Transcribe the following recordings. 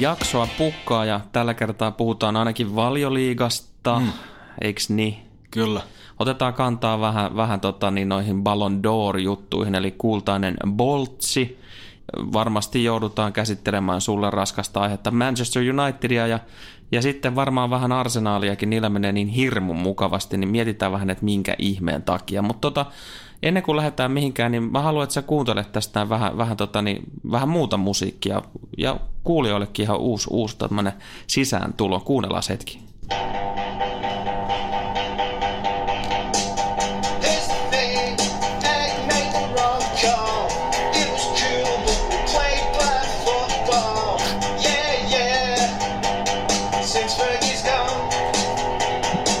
Jaksoa pukkaa ja tällä kertaa puhutaan ainakin valioliigasta, mm. eiks niin? Kyllä. Otetaan kantaa vähän, vähän tota, niin noihin Ballon d'Or-juttuihin, eli kultainen Boltsi. Varmasti joudutaan käsittelemään sulle raskasta aihetta Manchester Unitedia ja, ja sitten varmaan vähän arsenaaliakin, niillä menee niin hirmun mukavasti, niin mietitään vähän, että minkä ihmeen takia. Mutta tota, ennen kuin lähdetään mihinkään, niin mä haluan, että sä kuuntelet tästä vähän, vähän, tota, niin, vähän muuta musiikkia ja kuulijoillekin ihan uusi, uusi sisääntulo. Kuunnellaan hetki.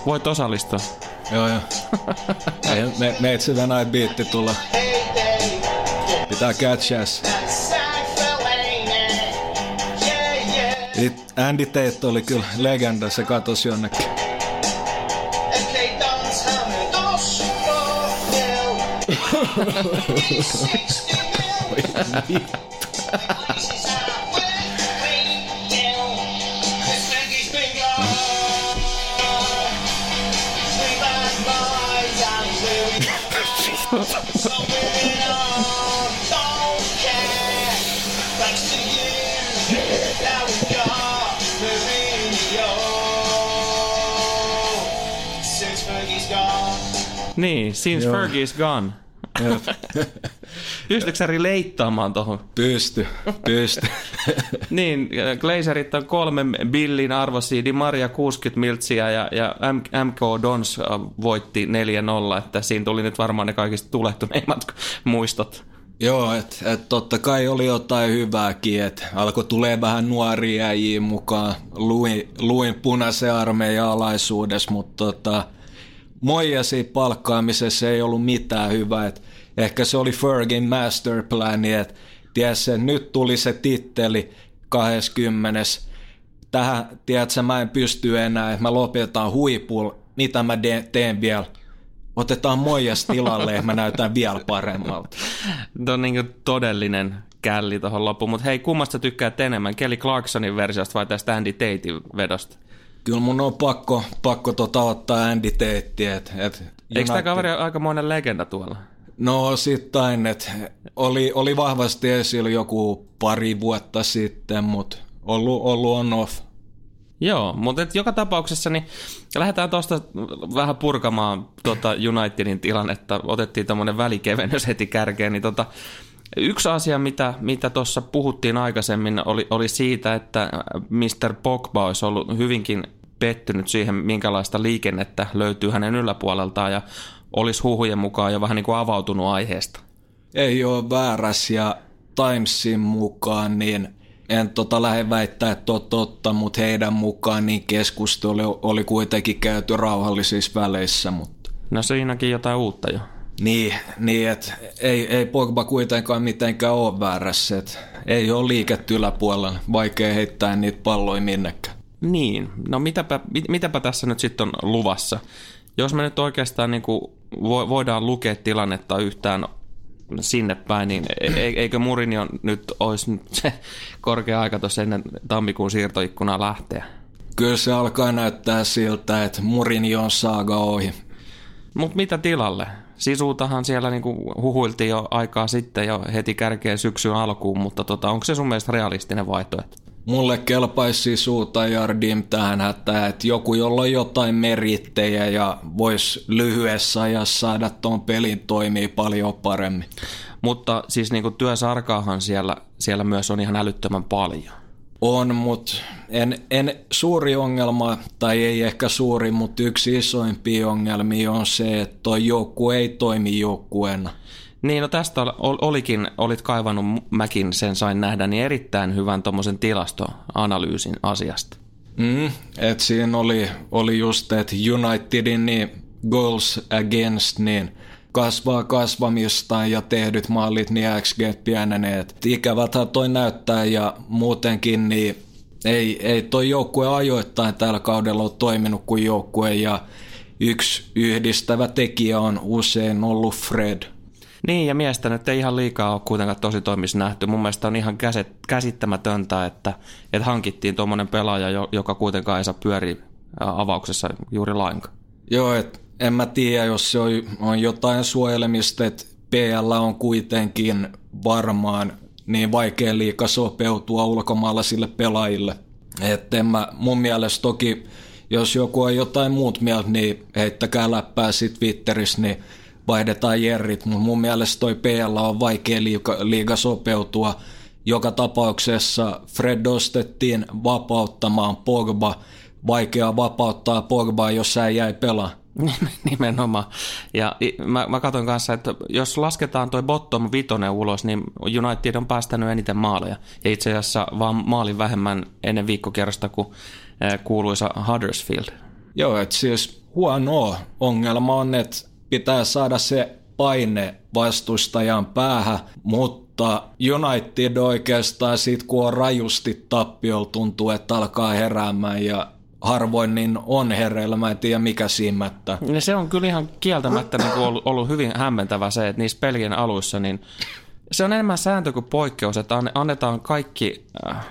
Voit osallistua. Joo, joo. Ei, me, meitä sitä näin biitti tulla. Pitää catchas. Andy Tate oli kyllä legenda, se katosi jonnekin. Niin, since Joo. Fergie's gone. Pystytkö sä leittaamaan tuohon? Pysty, pysty. niin, Glazerit on kolme billin arvosi, Di Maria 60 miltsiä ja, ja MK Dons äh, voitti 4-0, että siinä tuli nyt varmaan ne kaikista tulehtuneimmat muistot. Joo, että et totta kai oli jotain hyvääkin, että alkoi tulee vähän nuoria äijiä mukaan. Luin, luin punaisen armeijan alaisuudessa, mutta tota, Moijasi palkkaamisessa ei ollut mitään hyvää. Et ehkä se oli Fergin masterplani, että tiedätkö, nyt tuli se titteli 20. Tähän, tiedätkö, mä en pysty enää, että mä lopetan huipulla, mitä mä de- teen vielä. Otetaan Moijas tilalle ja mä näytän vielä paremmalta. Tuo on niin todellinen källi tuohon loppuun, mutta hei, kummasta tykkäät enemmän, Kelly Clarksonin versiosta vai tästä Andy Tatein vedosta? Kyllä mun on pakko, pakko tota ottaa Andy Tate. Et, et Eikö tämä kaveri ole aikamoinen legenda tuolla? No sittain, että oli, oli vahvasti esillä joku pari vuotta sitten, mutta ollut, ollut on off. Joo, mutta et joka tapauksessa niin lähdetään tuosta vähän purkamaan tuota Unitedin tilannetta. Otettiin tämmöinen välikevennys heti kärkeen, niin tota, Yksi asia, mitä mitä puhuttiin aikaisemmin, oli, oli siitä, että Mr. Pogba olisi ollut hyvinkin pettynyt siihen, minkälaista liikennettä löytyy hänen yläpuoleltaan ja olisi huhujen mukaan jo vähän niin kuin avautunut aiheesta. Ei ole vääräs ja Timesin mukaan niin en tota lähde väittää, että on totta, mutta heidän mukaan niin keskustelu oli kuitenkin käyty rauhallisissa väleissä. Mutta... No siinäkin jotain uutta jo. Niin, niin että ei, ei Pogba kuitenkaan mitenkään ole väärässä. Et ei ole liiketty yläpuolella, vaikea heittää niitä palloja minnekään. Niin, no mitäpä, mit, mitäpä tässä nyt sitten on luvassa? Jos me nyt oikeastaan niin kuin voidaan lukea tilannetta yhtään sinne päin, niin e, e, eikö Murinio nyt olisi nyt se korkea aika tuossa ennen tammikuun siirtoikkunaa lähteä? Kyllä se alkaa näyttää siltä, että Murinio on saaga ohi. Mutta mitä tilalle? Sisuutahan siellä niinku huhuiltiin jo aikaa sitten jo heti kärkeen syksyn alkuun, mutta tota, onko se sun mielestä realistinen vaihtoehto? Mulle kelpaisi sisuuta Jardim tähän hätään, että joku, jolla on jotain merittejä ja voisi lyhyessä ajassa saada tuon pelin toimii paljon paremmin. Mutta siis niinku työsarkaahan siellä, siellä myös on ihan älyttömän paljon. On, mutta en, en, suuri ongelma, tai ei ehkä suuri, mutta yksi isoimpia ongelmia on se, että tuo joukkue ei toimi joukkueena. Niin, no tästä olikin, olit kaivannut, mäkin sen sain nähdä, niin erittäin hyvän tuommoisen tilastoanalyysin asiasta. Mm, et siinä oli, oli just, että Unitedin niin goals against, niin kasvaa kasvamistaan ja tehdyt maalit, niin XG pieneneet. Ikäväthän toi näyttää ja muutenkin niin ei, ei toi joukkue ajoittain tällä kaudella ole toiminut kuin joukkue ja yksi yhdistävä tekijä on usein ollut Fred. Niin, ja miestä nyt ei ihan liikaa ole kuitenkaan tosi toimissa nähty. Mun mielestä on ihan käsittämätöntä, että, että hankittiin tuommoinen pelaaja, joka kuitenkaan ei saa pyöriä avauksessa juuri lainkaan. Joo, et en mä tiedä, jos se on, on jotain suojelemista, että PL on kuitenkin varmaan niin vaikea liika sopeutua ulkomaalaisille pelaajille. Että en mä, mun mielestä toki, jos joku on jotain muut mieltä, niin heittäkää läppää sit Twitterissä, niin vaihdetaan jerrit, mutta mun mielestä toi PL on vaikea liiga, liiga sopeutua. Joka tapauksessa Fred ostettiin vapauttamaan Pogba. Vaikea vapauttaa Pogbaa, jos sä jäi pelaa. Nimenomaan. Ja mä, mä katson kanssa, että jos lasketaan toi bottom vitonen ulos, niin United on päästänyt eniten maaleja. Ja itse asiassa vaan maalin vähemmän ennen viikkokierrosta kuin kuuluisa Huddersfield. Joo, että siis huono ongelma on, että pitää saada se paine vastustajan päähän, mutta United oikeastaan siitä kun on rajusti tappiolla tuntuu, että alkaa heräämään ja harvoin niin on hereillä, mä en tiedä mikä siimättä. Ja se on kyllä ihan kieltämättä niin ollut, ollut hyvin hämmentävä se, että niissä pelien aluissa niin se on enemmän sääntö kuin poikkeus, että annetaan kaikki äh,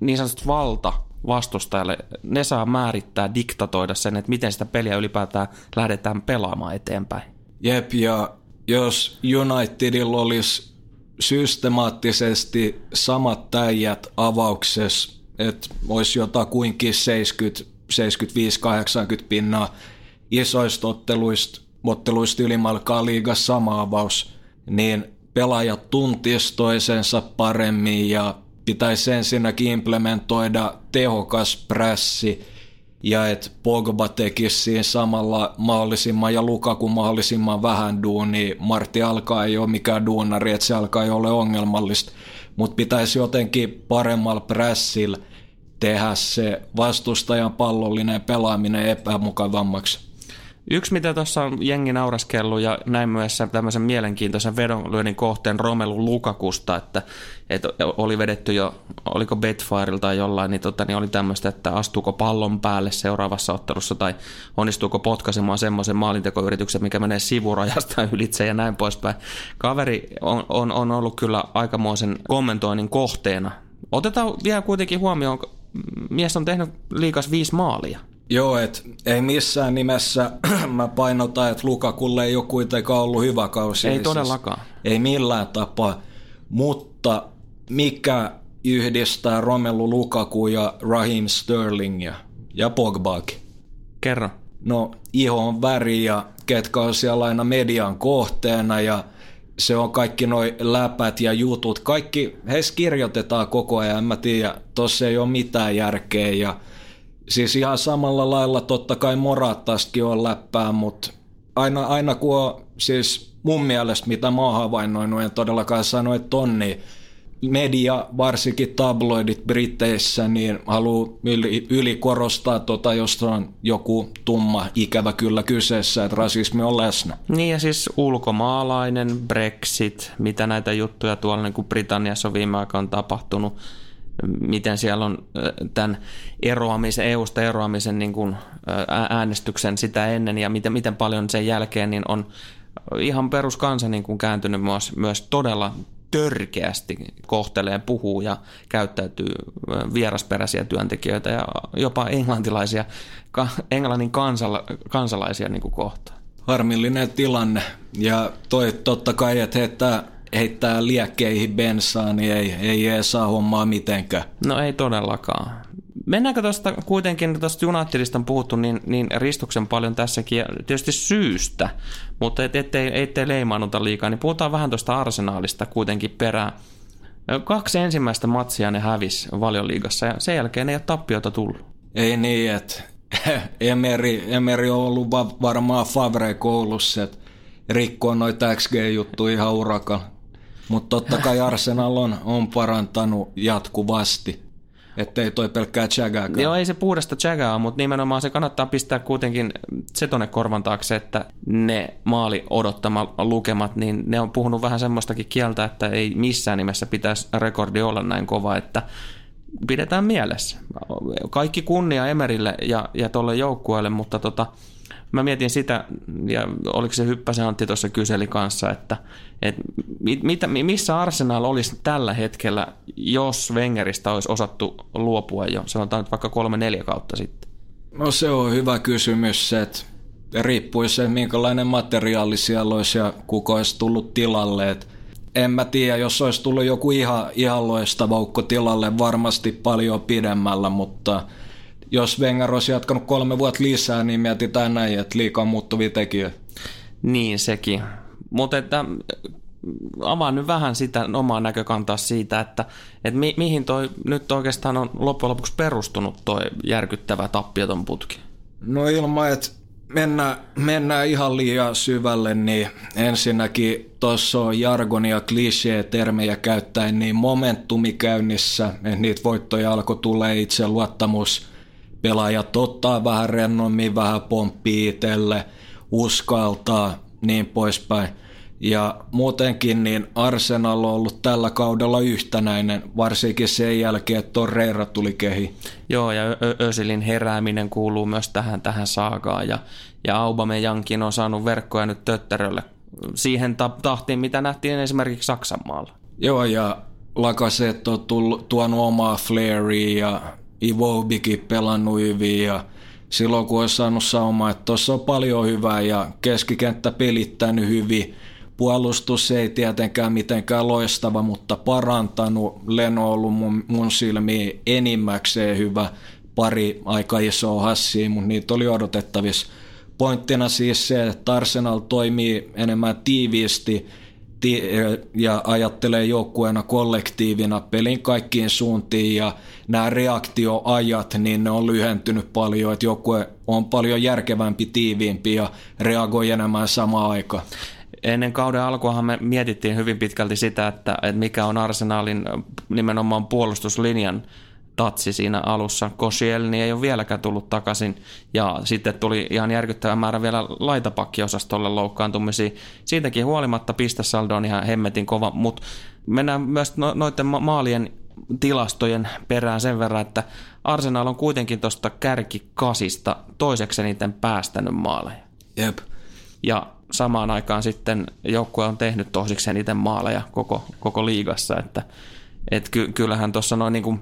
niin sanotut valta vastustajalle. Ne saa määrittää, diktatoida sen, että miten sitä peliä ylipäätään lähdetään pelaamaan eteenpäin. Jep, ja jos Unitedilla olisi systemaattisesti samat täijät avauksessa, että olisi jotakuinkin 70 75-80 pinnaa isoista otteluista, otteluista ylimalkaa liigas sama avaus, niin pelaajat tuntis toisensa paremmin ja pitäisi ensinnäkin implementoida tehokas pressi ja että Pogba tekisi siinä samalla mahdollisimman ja Lukaku mahdollisimman vähän duuni. Martti alkaa ei ole mikään duunari, että se alkaa jo ole ongelmallista, mutta pitäisi jotenkin paremmalla pressillä – tehdä se vastustajan pallollinen pelaaminen epämukavammaksi. Yksi, mitä tuossa on jengi nauraskellut ja näin myös tämmöisen mielenkiintoisen vedonlyönnin kohteen Romelu Lukakusta, että, että oli vedetty jo, oliko Betfirella tai jollain, niin, tota, niin oli tämmöistä, että astuuko pallon päälle seuraavassa ottelussa tai onnistuuko potkaisemaan semmoisen maalintekoyrityksen, mikä menee sivurajasta ylitse ja näin poispäin. Kaveri on, on, on ollut kyllä aikamoisen kommentoinnin kohteena. Otetaan vielä kuitenkin huomioon mies on tehnyt liikas viisi maalia. Joo, et ei missään nimessä mä painotan, että Lukakulle ei ole kuitenkaan ollut hyvä kausi. Ei todellakaan. Ei millään tapaa, mutta mikä yhdistää Romelu Lukaku ja Raheem Sterlingia ja Pogbaakin? Kerro. No ihon väri ja ketkä on siellä aina median kohteena ja se on kaikki noi läpät ja jutut, kaikki, heissä kirjoitetaan koko ajan, en mä tiedä, tossa ei ole mitään järkeä ja siis ihan samalla lailla totta kai Morattastakin on läppää, mutta aina, aina kun on, siis mun mielestä mitä mä oon havainnoinut, en todellakaan sano, että on, niin media, varsinkin tabloidit Briteissä, niin haluaa yli, yli korostaa, tota, jos on joku tumma ikävä kyllä kyseessä, että rasismi on läsnä. Niin ja siis ulkomaalainen, Brexit, mitä näitä juttuja tuolla niin kuin Britanniassa on viime aikoina tapahtunut, miten siellä on tämän eroamisen, EU-sta eroamisen niin kuin äänestyksen sitä ennen ja miten, miten paljon sen jälkeen niin on ihan peruskansa niin kuin kääntynyt myös, myös todella törkeästi kohtelee, puhuu ja käyttäytyy vierasperäisiä työntekijöitä ja jopa englantilaisia, englannin kansala, kansalaisia niin kuin kohtaan. Harmillinen tilanne ja toi totta kai, että heittää, heittää liekkeihin bensaa, niin ei, ei, ei saa hommaa mitenkään. No ei todellakaan. Mennäänkö tuosta kuitenkin, tuosta Unitedista on puhuttu niin, niin ristuksen paljon tässäkin, ja tietysti syystä, mutta et, ettei, ettei leimaannuta liikaa, niin puhutaan vähän tuosta arsenaalista kuitenkin perään. Kaksi ensimmäistä matsia ne hävis valioliigassa, ja sen jälkeen ei ole tappiota tullut. Ei niin, että Emeri, Emeri on ollut varmaan Favre koulussa, että rikkoa noita XG-juttuja ihan urakan. Mutta totta kai Arsenal on, on parantanut jatkuvasti. Ettei toi pelkkää chagaakaan. Joo, ei se puhdasta chagaa, mutta nimenomaan se kannattaa pistää kuitenkin se tonne korvan taakse, että ne maali odottama lukemat, niin ne on puhunut vähän semmoistakin kieltä, että ei missään nimessä pitäisi rekordi olla näin kova, että pidetään mielessä. Kaikki kunnia Emerille ja, ja tuolle joukkueelle, mutta tota, mä mietin sitä, ja oliko se Hyppäsen Antti tuossa kyseli kanssa, että, että mitä, missä Arsenal olisi tällä hetkellä, jos Wengeristä olisi osattu luopua jo, sanotaan nyt vaikka kolme-neljä kautta sitten? No se on hyvä kysymys, että riippuu se, minkälainen materiaali siellä olisi ja kuka olisi tullut tilalle. Et en mä tiedä, jos olisi tullut joku ihan, ihan loistava tilalle, varmasti paljon pidemmällä, mutta jos Wenger olisi jatkanut kolme vuotta lisää, niin mietitään näin, että liikaa muuttuvia tekijöitä. Niin sekin. Mutta että avaan nyt vähän sitä omaa näkökantaa siitä, että, että mi, mihin toi nyt oikeastaan on loppujen lopuksi perustunut toi järkyttävä tappioton putki? No ilman, että mennään, mennään ihan liian syvälle, niin ensinnäkin tuossa on jargonia, klisee-termejä käyttäen, niin momentumi käynnissä, että niitä voittoja alkoi tulee itse luottamus. Pelaajat ottaa vähän rennommin, vähän pomppii itselle, uskaltaa, niin poispäin. Ja muutenkin niin Arsenal on ollut tällä kaudella yhtenäinen, varsinkin sen jälkeen, että Torreira tuli kehi. Joo, ja Ösilin herääminen kuuluu myös tähän, tähän saagaan, ja, ja Aubameyankin on saanut verkkoja nyt töttärölle siihen tahtiin, mitä nähtiin esimerkiksi Saksan maalla. Joo, ja Lakaset on tullut, tuonut omaa flairia, ja Ivobikin pelannut hyvin, ja silloin kun on saanut saumaa, että tuossa on paljon hyvää, ja keskikenttä pelittänyt hyvin, Puolustus ei tietenkään mitenkään loistava, mutta parantanut. Leno on ollut mun, mun silmiin enimmäkseen hyvä. Pari aika isoa hassia, mutta niitä oli odotettavissa. Pointtina siis se, että Arsenal toimii enemmän tiiviisti ja ajattelee joukkueena kollektiivina pelin kaikkiin suuntiin ja nämä reaktioajat, niin ne on lyhentynyt paljon, että joukkue on paljon järkevämpi, tiiviimpi ja reagoi enemmän samaan aikaan. Ennen kauden alkuahan me mietittiin hyvin pitkälti sitä, että, että mikä on Arsenalin nimenomaan puolustuslinjan tatsi siinä alussa. Koscielny ei ole vieläkään tullut takaisin ja sitten tuli ihan järkyttävä määrä vielä laitapakkiosastolle loukkaantumisia. Siitäkin huolimatta pistesaldo on ihan hemmetin kova, mutta mennään myös no, noiden maalien tilastojen perään sen verran, että Arsenal on kuitenkin tuosta kärkikasista toiseksi eniten päästänyt maaleja. Jep. Ja samaan aikaan sitten joukkue on tehnyt toisiksi eniten maaleja koko, koko liigassa, että et ky, kyllähän tuossa noin niin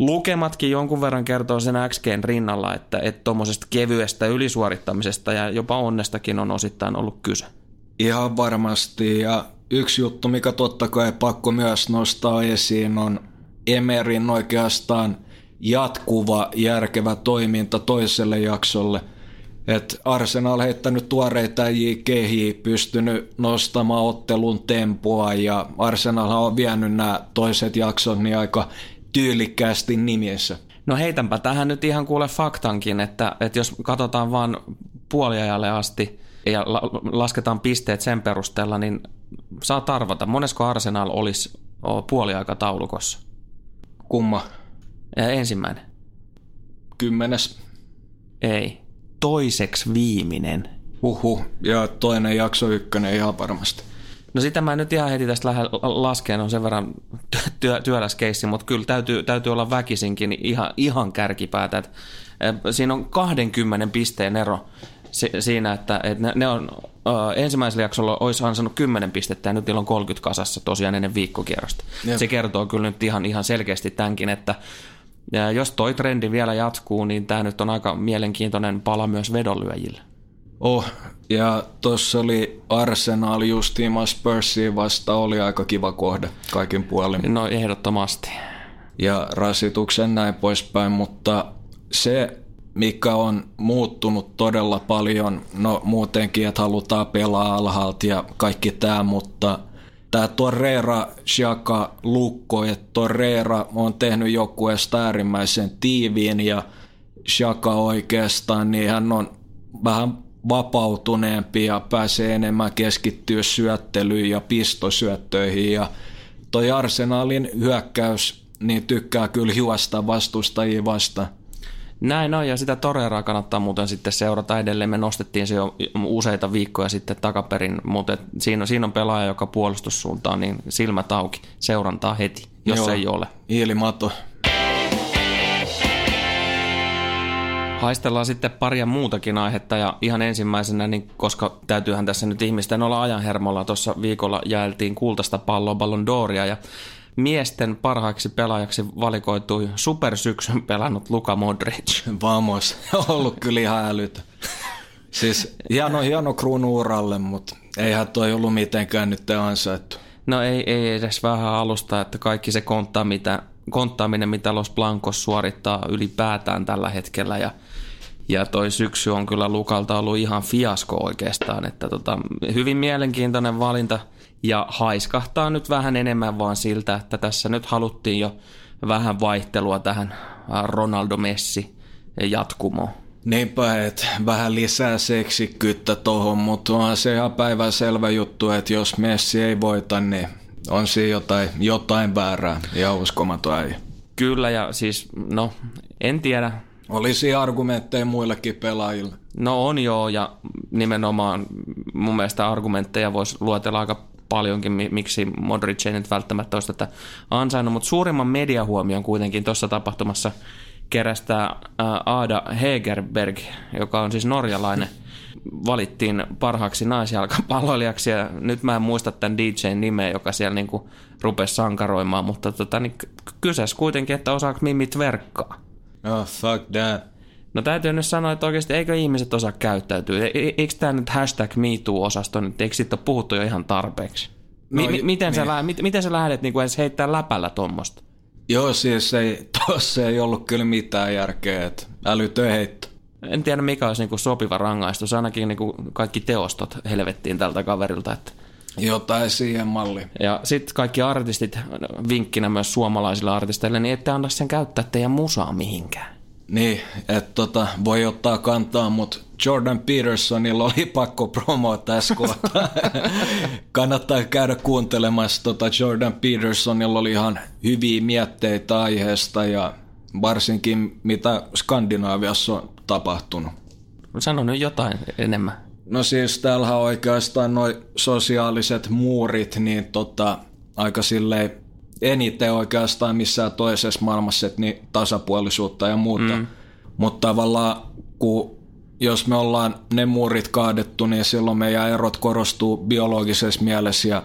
lukematkin jonkun verran kertoo sen XGn rinnalla, että tuommoisesta kevyestä ylisuorittamisesta ja jopa onnestakin on osittain ollut kyse. Ihan varmasti ja yksi juttu, mikä totta kai pakko myös nostaa esiin on Emerin oikeastaan jatkuva järkevä toiminta toiselle jaksolle – että Arsenal heittänyt tuoreita kehiä, pystynyt nostamaan ottelun tempoa ja Arsenal on vienyt nämä toiset jaksot niin aika tyylikkäästi nimiessä. No heitänpä tähän nyt ihan kuule faktankin, että, että jos katsotaan vaan puoliajalle asti ja lasketaan pisteet sen perusteella, niin saa arvata, monesko Arsenal olisi puoliaikataulukossa? Kumma? Ja ensimmäinen. Kymmenes. Ei toiseksi viimeinen. Uhu, ja toinen jakso ykkönen ihan varmasti. No sitä mä nyt ihan heti tästä lähden laskeen, on sen verran työ, työläs keissi, mutta kyllä täytyy, täytyy olla väkisinkin ihan, ihan kärkipäätä. Et, siinä on 20 pisteen ero siinä, että, että ne, ne on ensimmäisellä jaksolla olisi ansannut 10 pistettä ja nyt niillä on 30 kasassa tosiaan ennen viikkokierrosta. Jep. Se kertoo kyllä nyt ihan, ihan selkeästi tämänkin, että ja jos toi trendi vielä jatkuu, niin tämä nyt on aika mielenkiintoinen pala myös vedonlyöjille. Oh, ja tuossa oli Arsenal justiin Spursiin vasta, oli aika kiva kohde kaikin puolin. No ehdottomasti. Ja rasituksen näin poispäin, mutta se mikä on muuttunut todella paljon, no muutenkin, että halutaan pelaa alhaalta ja kaikki tämä, mutta – tämä Torreira Shaka lukko, että Torreira on tehnyt joukkueesta äärimmäisen tiiviin ja Shaka oikeastaan, niin hän on vähän vapautuneempi ja pääsee enemmän keskittyä syöttelyyn ja pistosyöttöihin ja toi Arsenalin hyökkäys niin tykkää kyllä juosta vastustajia vastaan. Näin on, ja sitä Toreraa kannattaa muuten sitten seurata edelleen. Me nostettiin se jo useita viikkoja sitten takaperin, mutta siinä, siinä on pelaaja, joka puolustussuuntaan, niin silmät auki, seurantaa heti, jos Joo, ei ole. Ilmato. Haistellaan sitten paria muutakin aihetta ja ihan ensimmäisenä, niin koska täytyyhän tässä nyt ihmisten olla ajanhermolla, tuossa viikolla jaeltiin kultaista palloa Ballon d'Oria ja miesten parhaaksi pelaajaksi valikoitui supersyksyn pelannut Luka Modric. Vamos, ollut kyllä ihan älytä. Siis hieno, hieno kruunu uralle, mutta eihän toi ollut mitenkään nyt ansaittu. No ei, ei edes vähän alusta, että kaikki se konttaa, mitä, konttaaminen, mitä Los Blancos suorittaa ylipäätään tällä hetkellä ja ja toi syksy on kyllä Lukalta ollut ihan fiasko oikeastaan, että tota, hyvin mielenkiintoinen valinta ja haiskahtaa nyt vähän enemmän vaan siltä, että tässä nyt haluttiin jo vähän vaihtelua tähän Ronaldo Messi jatkumoon. Niinpä, että vähän lisää seksikkyyttä tohon, mutta onhan se ihan päivänselvä juttu, että jos Messi ei voita, niin on siinä jotain, jotain väärää ja uskomaton äijä. Kyllä ja siis, no en tiedä. Olisi argumentteja muillekin pelaajille. No on joo ja nimenomaan mun mielestä argumentteja voisi luotella aika paljonkin, miksi Modric ei nyt välttämättä olisi tätä ansainnut, mutta suurimman mediahuomion kuitenkin tuossa tapahtumassa – kerästää Aada Hegerberg, joka on siis norjalainen, valittiin parhaaksi naisjalkapalloilijaksi ja nyt mä en muista tämän DJn nimeä, joka siellä niinku rupesi sankaroimaan, mutta tota, niin kyseessä kuitenkin, että osaako mimit verkkaa. Oh, fuck that. No täytyy nyt sanoa, että oikeasti eikö ihmiset osaa käyttäytyä? E-, e- eikö tämä nyt hashtag MeToo-osasto, nyt eikö siitä ole puhuttu jo ihan tarpeeksi? No, M- miten, niin. sä, lä- miten sä lähdet niin edes heittää läpällä tuommoista? Joo, siis ei, tossa ei ollut kyllä mitään järkeä, että älytön heitto. En tiedä mikä olisi niinku sopiva rangaistus, ainakin niinku kaikki teostot helvettiin tältä kaverilta. Että jotain siihen malliin. Ja sitten kaikki artistit, vinkkinä myös suomalaisille artisteille, niin ette anna sen käyttää teidän musaa mihinkään. Niin, että tota, voi ottaa kantaa, mutta Jordan Petersonilla oli pakko promoa tässä kohtaa. Kannattaa käydä kuuntelemassa. Tota Jordan Petersonilla oli ihan hyviä mietteitä aiheesta ja varsinkin mitä Skandinaaviassa on tapahtunut. Sano nyt jotain enemmän. No siis täällä oikeastaan noin sosiaaliset muurit, niin tota, aika silleen eniten oikeastaan missään toisessa maailmassa, että niin tasapuolisuutta ja muuta. Mm. Mutta tavallaan kun jos me ollaan ne muurit kaadettu, niin silloin meidän erot korostuu biologisessa mielessä ja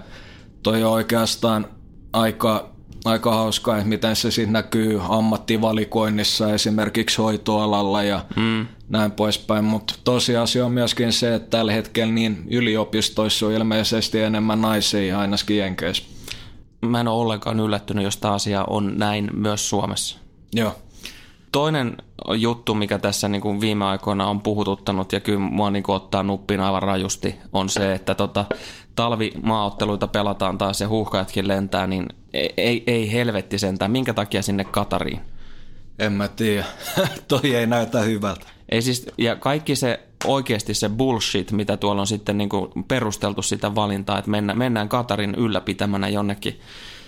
toi on oikeastaan aika, aika hauskaa, että miten se sitten näkyy ammattivalikoinnissa esimerkiksi hoitoalalla ja mm. Näin poispäin. Mutta tosiasia on myöskin se, että tällä hetkellä niin yliopistoissa on ilmeisesti enemmän naisia ainakin Jenkeissä. Mä en ole ollenkaan yllättynyt, jos tämä asia on näin myös Suomessa. Joo. Toinen juttu, mikä tässä niin kuin viime aikoina on puhututtanut ja kyllä mua niin kuin ottaa nuppin aivan rajusti, on se, että tota, talvimaaotteluita pelataan taas ja huuhkajatkin lentää, niin ei, ei helvetti sentään. Minkä takia sinne Katariin? En mä tiedä. Toi ei näytä hyvältä. Ei siis, ja kaikki se oikeasti se bullshit, mitä tuolla on sitten niin kuin perusteltu sitä valintaa, että mennään, mennään Katarin ylläpitämänä jonnekin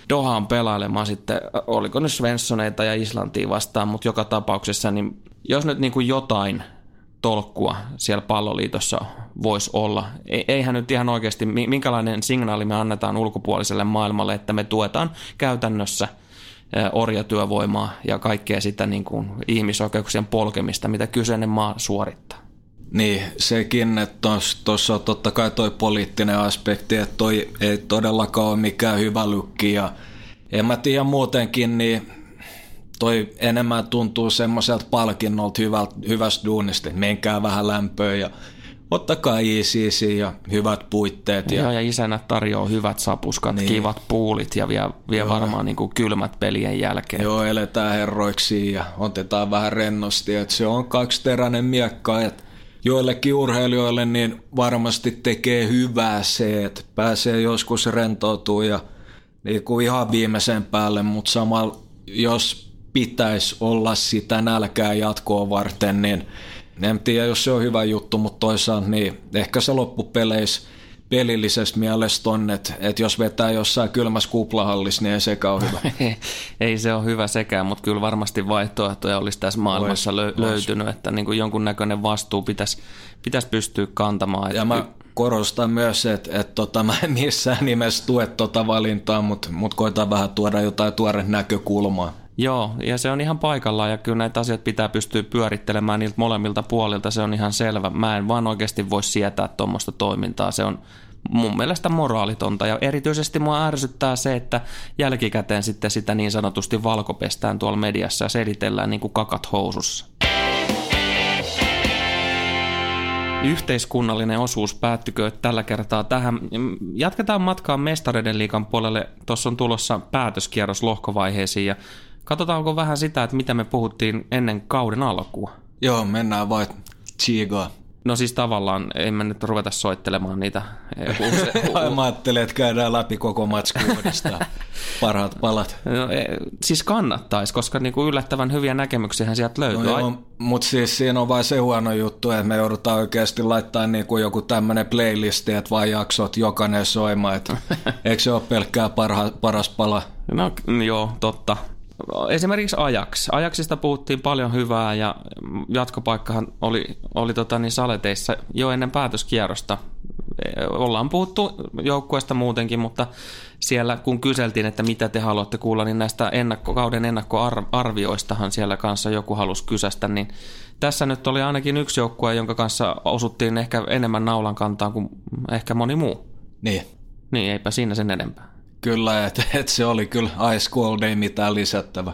Dohaan pelailemaan sitten, oliko nyt Svenssoneita ja Islantia vastaan, mutta joka tapauksessa, niin jos nyt niin kuin jotain tolkkua siellä palloliitossa voisi olla. E-, eihän nyt ihan oikeasti, minkälainen signaali me annetaan ulkopuoliselle maailmalle, että me tuetaan käytännössä orjatyövoimaa ja kaikkea sitä niin kuin ihmisoikeuksien polkemista, mitä kyseinen maa suorittaa. Niin, sekin, että tuossa on totta kai toi poliittinen aspekti, että toi ei todellakaan ole mikään hyvä lykki ja en mä tiedä muutenkin, niin toi enemmän tuntuu semmoiselta palkinnolta hyvästä duunista, menkää vähän lämpöä ja ottakaa easy ja hyvät puitteet. Ja, Joo, ja isänä tarjoaa hyvät sapuskat, niin. kivat puulit ja vie, vie varmaan niin kuin kylmät pelien jälkeen. Joo, eletään herroiksi ja otetaan vähän rennosti, että se on kaksiteräinen miekka, että joillekin urheilijoille niin varmasti tekee hyvää se, että pääsee joskus rentoutuu ja niin kuin ihan viimeisen päälle, mutta samalla jos pitäisi olla sitä nälkää jatkoa varten, niin en tiedä, jos se on hyvä juttu, mutta toisaalta niin ehkä se loppupeleissä pelillisessä mielessä on, että, että jos vetää jossain kylmässä kuplahallissa, niin ei sekään ole hyvä. ei se ole hyvä sekään, mutta kyllä varmasti vaihtoehtoja olisi tässä maailmassa lö- löytynyt, että niin kuin jonkunnäköinen vastuu pitäisi, pitäisi pystyä kantamaan. Ja mä korostan myös, että, että tota, mä en missään nimessä tue tota valintaa, mutta, mutta koitan vähän tuoda jotain tuore näkökulmaa. Joo, ja se on ihan paikallaan ja kyllä näitä asioita pitää pystyä pyörittelemään niiltä molemmilta puolilta, se on ihan selvä. Mä en vaan oikeasti voi sietää tuommoista toimintaa, se on mun mielestä moraalitonta ja erityisesti mua ärsyttää se, että jälkikäteen sitten sitä niin sanotusti valkopestään tuolla mediassa ja selitellään niin kuin kakat housussa. Yhteiskunnallinen osuus päättykö tällä kertaa tähän. Jatketaan matkaa mestareiden liikan puolelle. Tuossa on tulossa päätöskierros lohkovaiheisiin ja katsotaanko vähän sitä, että mitä me puhuttiin ennen kauden alkua. Joo, mennään vaan Chigaa. No siis tavallaan, ei me nyt ruveta soittelemaan niitä. Ai mä ajattelin, että käydään läpi koko matsku parhaat palat. No, e, siis kannattaisi, koska niinku yllättävän hyviä näkemyksiä sieltä löytyy. No joo, mutta siis siinä on vain se huono juttu, että me joudutaan oikeasti laittaa niinku joku tämmöinen playlisti, että vaan jaksot jokainen soima. Et, eikö se ole pelkkää parha, paras pala? No joo, totta esimerkiksi Ajax. Ajaxista puhuttiin paljon hyvää ja jatkopaikkahan oli, oli tota niin saleteissa jo ennen päätöskierrosta. Ollaan puhuttu joukkueesta muutenkin, mutta siellä kun kyseltiin, että mitä te haluatte kuulla, niin näistä ennakko, kauden ennakkoarvioistahan siellä kanssa joku halusi kysästä, niin tässä nyt oli ainakin yksi joukkue, jonka kanssa osuttiin ehkä enemmän naulan kantaa kuin ehkä moni muu. Niin. Niin, eipä siinä sen enempää. Kyllä, että et se oli kyllä Ice Cold, ei mitään lisättävä.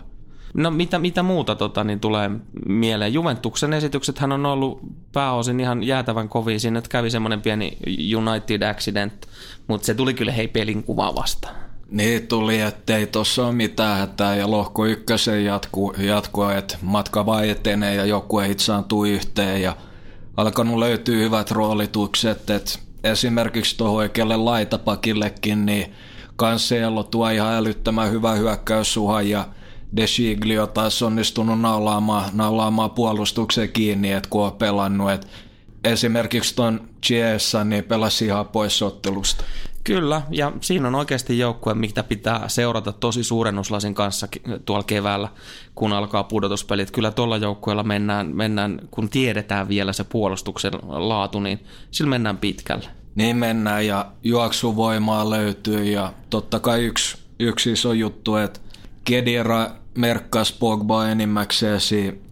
No mitä, mitä muuta tota, niin tulee mieleen? Juventuksen esityksethän on ollut pääosin ihan jäätävän kovin. Siinä nyt kävi semmoinen pieni United accident, mutta se tuli kyllä hei pelin kuva vasta. Niin tuli, ettei tuossa ole mitään hätää ja lohko ykkösen jatkuu, jatkuu että matka vaan etenee ja joku ei hitsaantuu yhteen ja alkanut löytyä hyvät roolitukset, että esimerkiksi tuohon oikealle laitapakillekin, niin Cancelo tuo ihan älyttömän hyvä hyökkäyssuha ja De Siglio taas onnistunut naulaamaan, naulaamaan puolustuksen kiinni, että kun on pelannut. Et esimerkiksi tuon Chiesa niin pelasi ihan pois ottelusta. Kyllä, ja siinä on oikeasti joukkue, mitä pitää seurata tosi suurennuslasin kanssa tuolla keväällä, kun alkaa pudotuspelit. Kyllä tuolla joukkueella mennään, mennään, kun tiedetään vielä se puolustuksen laatu, niin sillä mennään pitkälle. Niin mennään ja juoksuvoimaa löytyy ja totta kai yksi, yksi iso juttu, että Kedira merkkas Pogba enimmäkseen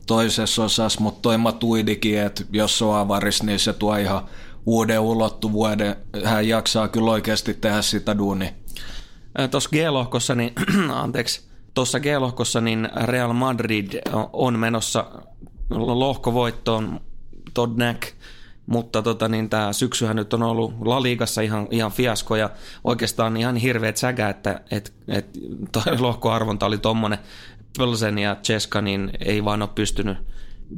toisessa osassa, mutta toi Matuidikin, että jos on avaris, niin se tuo ihan uuden ulottuvuuden. Hän jaksaa kyllä oikeasti tehdä sitä duunia. Tuossa G-lohkossa, niin, anteeksi, tuossa G-lohkossa niin Real Madrid on menossa lohkovoittoon Todnak mutta tota, niin tämä syksyhän nyt on ollut La Ligassa ihan, ihan fiasko ja oikeastaan ihan hirveät säkä, että et, et, toi lohkoarvonta oli tuommoinen. Pölsen ja Ceska niin ei vaan ole pystynyt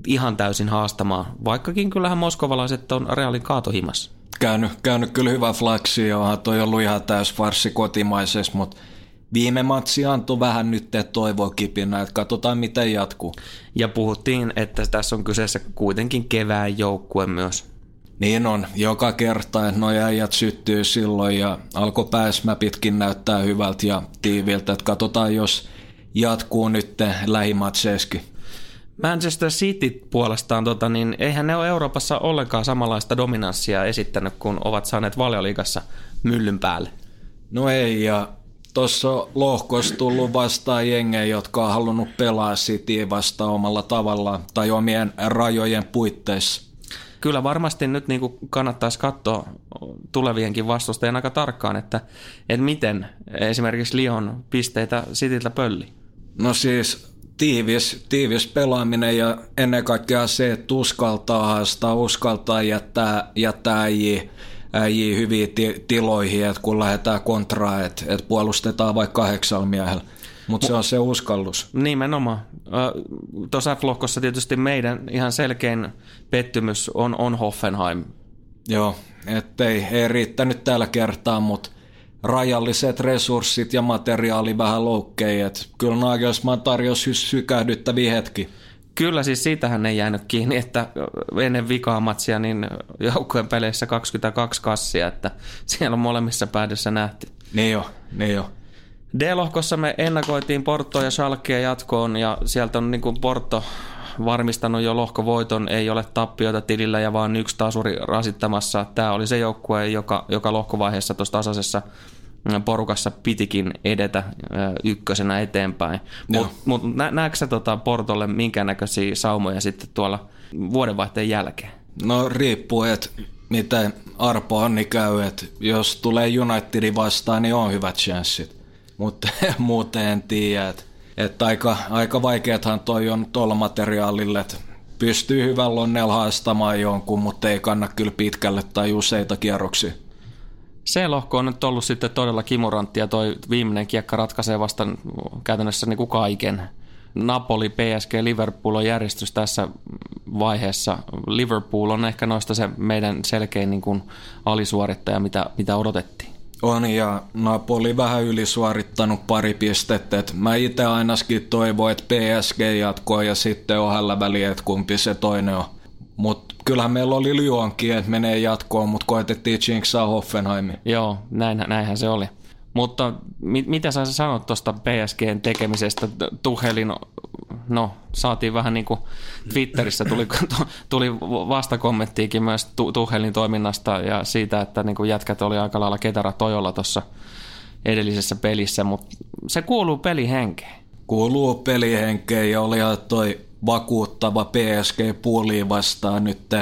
ihan täysin haastamaan, vaikkakin kyllähän moskovalaiset on Realin kaatohimassa. Käynyt, käynyt kyllä hyvä flaksi, onhan toi ollut ihan täys farsi kotimaisessa, mutta viime matsi antoi vähän nyt toivokipinä, että katsotaan miten jatkuu. Ja puhuttiin, että tässä on kyseessä kuitenkin kevään joukkue myös. Niin on, joka kerta, että nuo äijät syttyy silloin ja alkoi pääsmäpitkin näyttää hyvältä ja tiiviltä, että katsotaan jos jatkuu nyt lähimatseeskin. Manchester City puolestaan, tota, niin eihän ne ole Euroopassa ollenkaan samanlaista dominanssia esittänyt, kun ovat saaneet valioliigassa myllyn päälle. No ei, ja tuossa lohkossa tullut vastaan jengejä, jotka on halunnut pelaa Cityä vastaan omalla tavallaan tai omien rajojen puitteissa kyllä varmasti nyt niin kuin kannattaisi katsoa tulevienkin vastustajien aika tarkkaan, että, että miten esimerkiksi Lion pisteitä Sitiltä pölli. No siis tiivis, tiivis pelaaminen ja ennen kaikkea se, että uskaltaa haastaa, uskaltaa jättää, jättää äijiä, äijiä hyviin tiloihin, että kun lähdetään kontraa, että, että puolustetaan vaikka kahdeksalla miehellä. Mutta se on se uskallus. Nimenomaan. Tuossa F-lohkossa tietysti meidän ihan selkein pettymys on, on Hoffenheim. Joo, ettei ei riittänyt tällä kertaa, mutta rajalliset resurssit ja materiaali vähän loukkei. Kyllä Nagelsmann tarjosi sykähdyttäviä hetki. Kyllä siis siitähän ei jäänyt kiinni, että ennen vikaa matsia niin joukkueen peleissä 22 kassia, että siellä on molemmissa päädyssä nähty. Niin jo, niin jo. D-lohkossa me ennakoitiin Portoa ja Schalkea jatkoon ja sieltä on niin kuin Porto varmistanut jo lohkovoiton, ei ole tappioita tilillä ja vaan yksi tasuri rasittamassa. Tämä oli se joukkue, joka, joka lohkovaiheessa tuossa tasaisessa porukassa pitikin edetä ykkösenä eteenpäin. Mutta mut, näetkö sä tota Portolle minkäännäköisiä saumoja sitten tuolla vuodenvaihteen jälkeen? No riippuu, että miten Arpo Anni käy, että jos tulee Unitedin vastaan, niin on hyvät chanssit. Mutta muuten en tiedä, että aika, aika vaikeathan toi on tuolla materiaalille, että pystyy hyvällä onnella haastamaan jonkun, mutta ei kanna kyllä pitkälle tai useita kierroksia. Se lohko on nyt ollut sitten todella kimurantti ja toi viimeinen kiekka ratkaisee vasta käytännössä niin kuin kaiken. Napoli, PSG, Liverpool on järjestys tässä vaiheessa. Liverpool on ehkä noista se meidän selkein niin kuin alisuorittaja, mitä, mitä odotettiin. On ja Napoli vähän ylisuorittanut pari pistettä. Et mä itse ainakin toivon, että PSG jatkoo ja sitten on hällä väliä, että kumpi se toinen on. Mutta kyllähän meillä oli Lyonkin, että menee jatkoon, mutta koetettiin Jinxaa Hoffenheimin. Joo, näin, näinhän se oli. Mutta mit, mitä sä sanot tuosta PSGn tekemisestä? Tuhelin, no saatiin vähän niin kuin Twitterissä tuli, tuli vastakommenttiikin myös Tuhelin toiminnasta ja siitä, että niin kuin jätkät oli aika lailla ketara tojolla tuossa edellisessä pelissä, mutta se kuuluu pelihenkeen. Kuuluu pelihenkeen ja oli toi vakuuttava PSG puoliin vastaan nyt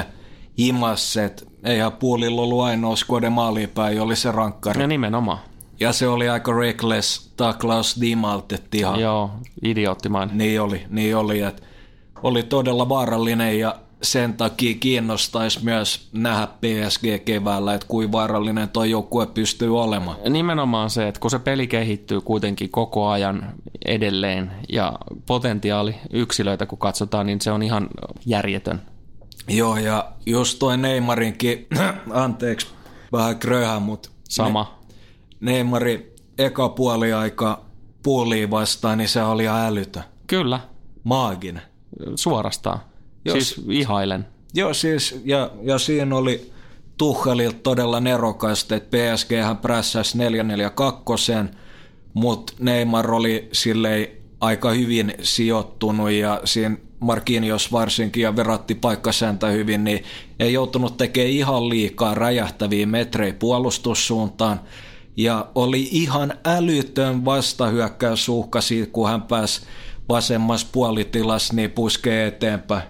himasset. Eihän puolilla ollut ainoa skode maalipäin, oli se rankkari. Ja nimenomaan. Ja se oli aika reckless taklaus Dimaltet ihan. Joo, idioottimainen. Niin oli, niin oli. Että oli todella vaarallinen ja sen takia kiinnostaisi myös nähdä PSG keväällä, että kuin vaarallinen tuo joukkue pystyy olemaan. Nimenomaan se, että kun se peli kehittyy kuitenkin koko ajan edelleen ja potentiaali yksilöitä kun katsotaan, niin se on ihan järjetön. Joo, ja just toi Neymarinkin, anteeksi, vähän kröhä, mutta... Sama. Neymari eka puoli aika puoliin vastaan, niin se oli ihan älytön. Kyllä. Maaginen. Suorastaan. Jos, siis ihailen. Joo, siis, ja, ja siinä oli Tuchelilta todella nerokasta, että PSG hän prässäsi 442, mutta Neymar oli silleen aika hyvin sijoittunut ja siinä Marquinhos varsinkin ja veratti paikkasäntä hyvin, niin ei joutunut tekemään ihan liikaa räjähtäviä metrejä puolustussuuntaan ja oli ihan älytön vastahyökkäysuhka siitä, kun hän pääsi vasemmassa puolitilassa, niin puskee eteenpäin.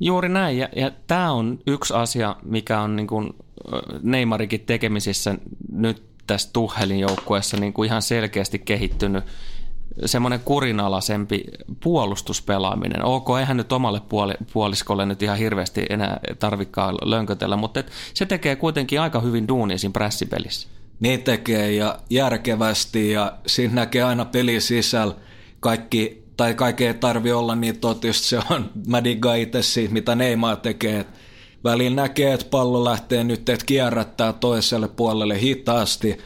Juuri näin, ja, ja tämä on yksi asia, mikä on niin kuin Neymarikin tekemisissä nyt tässä Tuhelin joukkueessa niin kuin ihan selkeästi kehittynyt semmoinen kurinalaisempi puolustuspelaaminen. Ok, eihän nyt omalle puoli, puoliskolle nyt ihan hirveästi enää tarvikaan lönkötellä, mutta et se tekee kuitenkin aika hyvin duunia siinä prässipelissä. Niin tekee ja järkevästi ja siinä näkee aina peli sisällä. Kaikki, tai kaikki ei tarvi olla niin totista, se on, mä itse siitä, mitä Neymar tekee, Välillä näkee, että pallo lähtee nyt, että kierrättää toiselle puolelle hitaasti,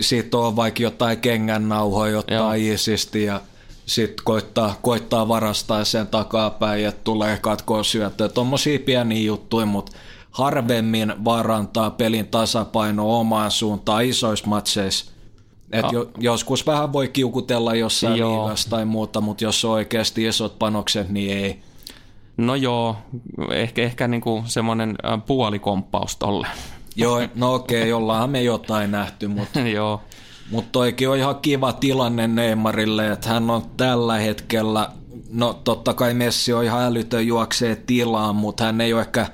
siitä on vaikka jotain kengännauhoja, ottaa isisti ja sitten koittaa, koittaa varastaa sen takapäin, että tulee katkoa syöttöä. Tuommoisia pieniä juttuja, mutta harvemmin varantaa pelin tasapaino omaan suuntaan isoissa matseissa. Et jo, joskus vähän voi kiukutella jossain liigassa tai muuta, mutta jos on oikeasti isot panokset, niin ei. No joo, ehkä, ehkä niinku semmoinen puolikomppaus tolle. Joo, no okei, okay, me jotain nähty, mutta joo. Mutta toikin on ihan kiva tilanne Neymarille, että hän on tällä hetkellä, no totta kai Messi on ihan älytön juoksee tilaan, mutta hän ei ole ehkä